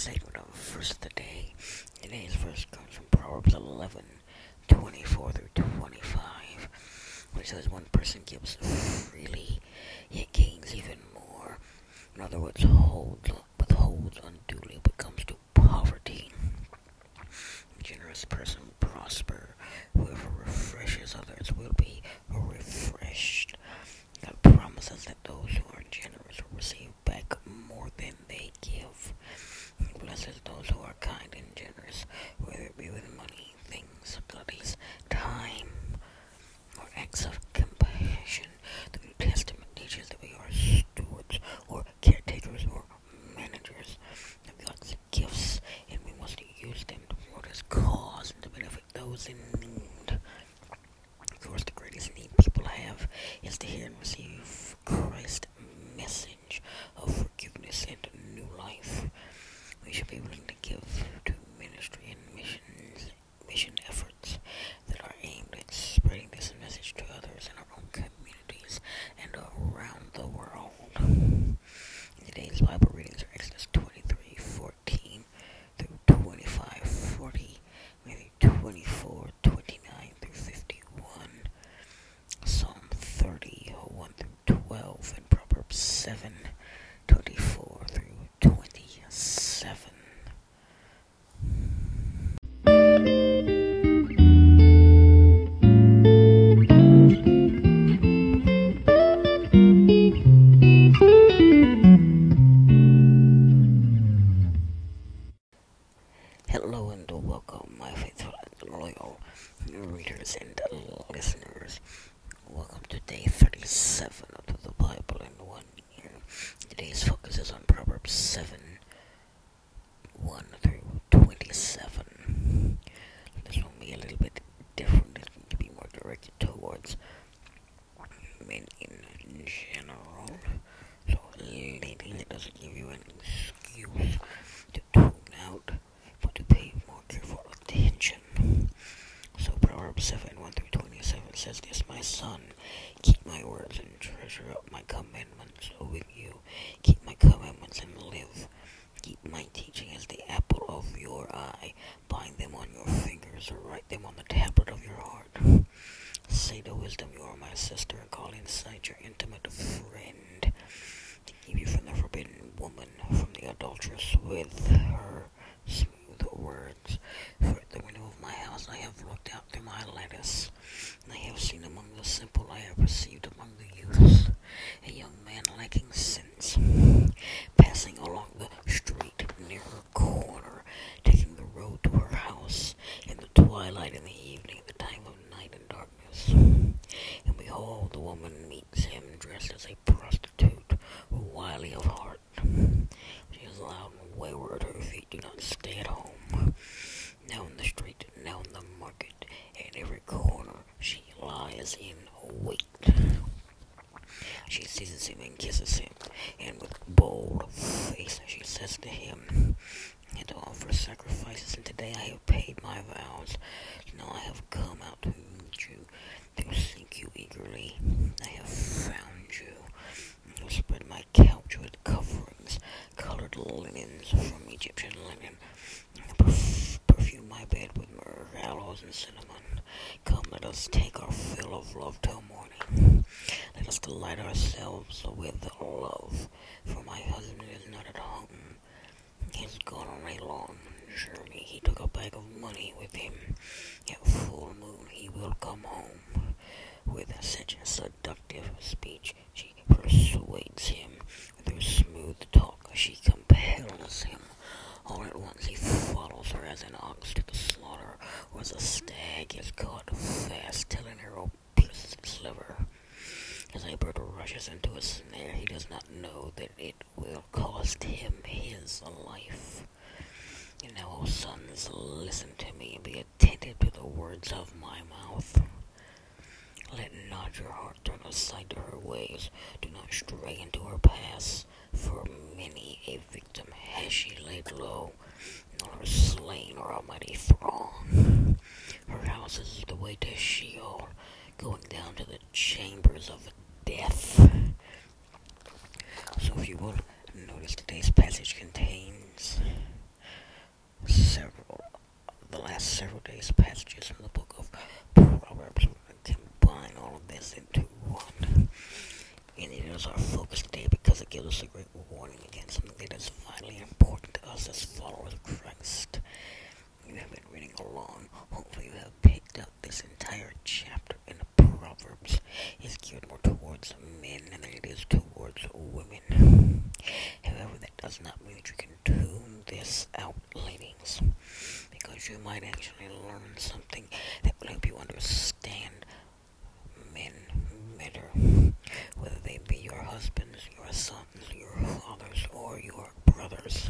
segment of the of the day. Today's verse comes from Proverbs 11 24 through 25, which says, One person gives freely, yet gains even more. In other words, holds, withholds unduly, but comes to poverty. A generous person will prosper. Whoever refreshes others will be refreshed. God promises that those who are generous will receive we should be able to link write them on the tablet of your heart. Say the wisdom, You are my sister, and call inside your intimate friend to keep you from the forbidden woman, from the adulteress with her smooth words. For at the window of my house I have looked out through my lattice, and I have seen among the simple, I have perceived. Stay at home. Now in the street, now in the market, at every corner she lies in wait. She seizes him and kisses him, and with bold face she says to him, And to offer sacrifices, and today I have Fill of love till morning. Let us delight ourselves with love, for my husband is not at home. He's gone on a long journey. He took a bag of money with him. At full moon, he will come home. With such a seductive speech, she persuades straight into her path. For many a victim has she laid low, nor slain or almighty throng. Her house is the way to Sheol, going down to the chambers of death. So if you will notice today's passage contains several the last several days passages from the book of Proverbs. We're going to combine all of this into one. Is our focus today because it gives us a great warning against something that is vitally important to us as followers of Christ. You have been reading along. Hopefully, you have picked up this entire chapter in the Proverbs It's geared more towards men than it is towards women. However, that does not mean that you can tune this out, ladies, because you might actually learn something that will help you understand men better, whether husbands, your sons, your fathers, or your brothers.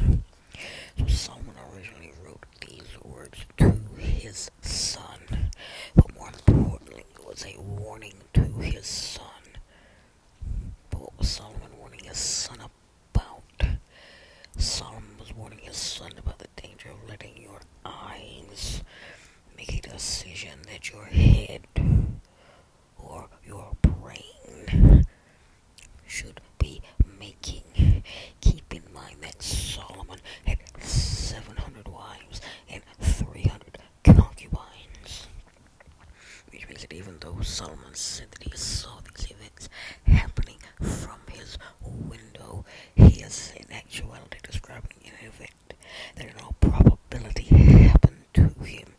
So Solomon originally wrote these words to his son, but more importantly, it was a warning to his son. But what was Solomon warning his son about? Solomon was warning his son about the danger of letting your eyes make a decision that your head or your brain should be making. Keep in mind that Solomon had 700 wives and 300 concubines. Which means that even though Solomon said that he saw these events happening from his window, he is in actuality describing an event that in all probability happened to him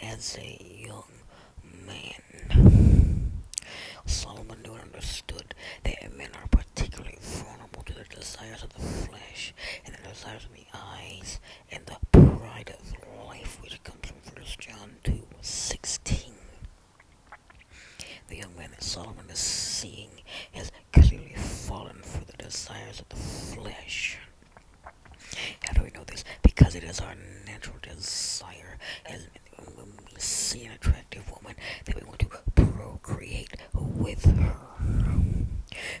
as a young man. Solomon knew and understood that men are particularly vulnerable to the desires of the flesh and the desires of the eyes and the pride of life, which comes from 1 John 2 16. The young man that Solomon is seeing has clearly fallen for the desires of the flesh. How do we know this? Because it is our natural desire as when we see an attractive woman that we want to procreate with her.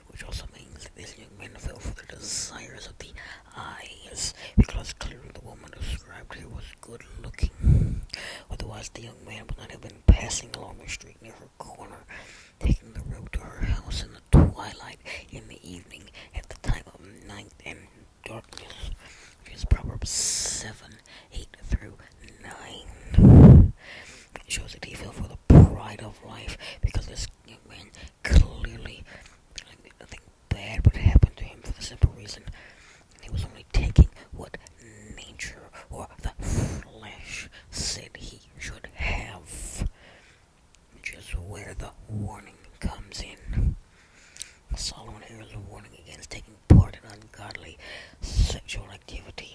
Which also means that this young man fell for the desires of the eyes, because clearly the woman described here was good looking. Otherwise, the young man would not have been passing along the street near her corner, taking the road to her house in the twilight in the evening at the time of night and darkness. Which is Proverbs 7 8 through 9. It shows that he fell for the pride of life because this young man clearly nothing bad would happen to him for the simple reason he was only taking what nature or the flesh said he should have. Just where the warning comes in. Solomon here is a warning against taking part in ungodly sexual activity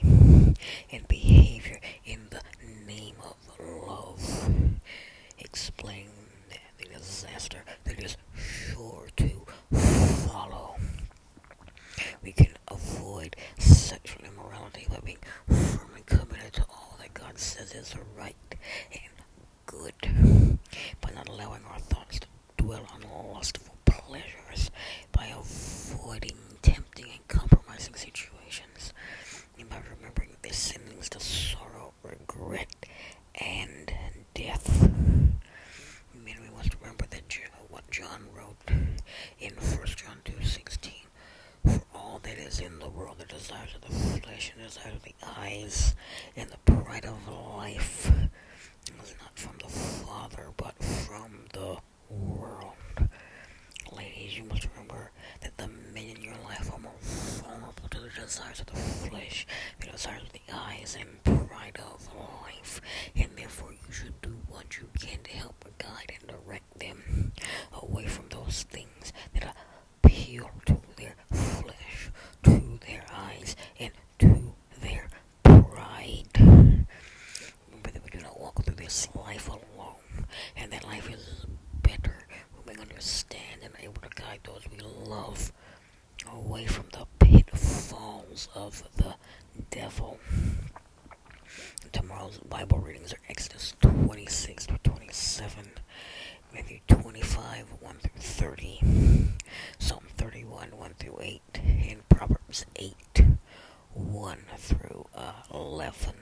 and behavior in the name of love, explaining the disaster that is sure to follow. We can avoid sexual immorality by being firmly committed to all that God says is right and good, by not allowing our thoughts to dwell on lustful pleasures, by avoiding tempting and compromising situations, and by remembering their sin leads to sorrow, regret, and death. Men, we must remember that what John wrote in 1 John 2.16 For all that is in the world, the desires of the flesh and desires of the eyes and the pride of life is not from the Father, but from the world. Ladies, you must remember that the men in your life are more vulnerable to the desires of the flesh, the desires of the eyes, and pride of life, and therefore you should do what you can to help guide and direct them away from those things that appeal to their flesh, to their eyes, and to their pride. Remember that we do not walk through this life alone, and that life is better when we understand and are able to those we love away from the pitfalls of the devil. Tomorrow's Bible readings are Exodus 26 through 27, Matthew 25 1 through 30, Psalm 31 1 through 8, and Proverbs 8 1 through uh, 11.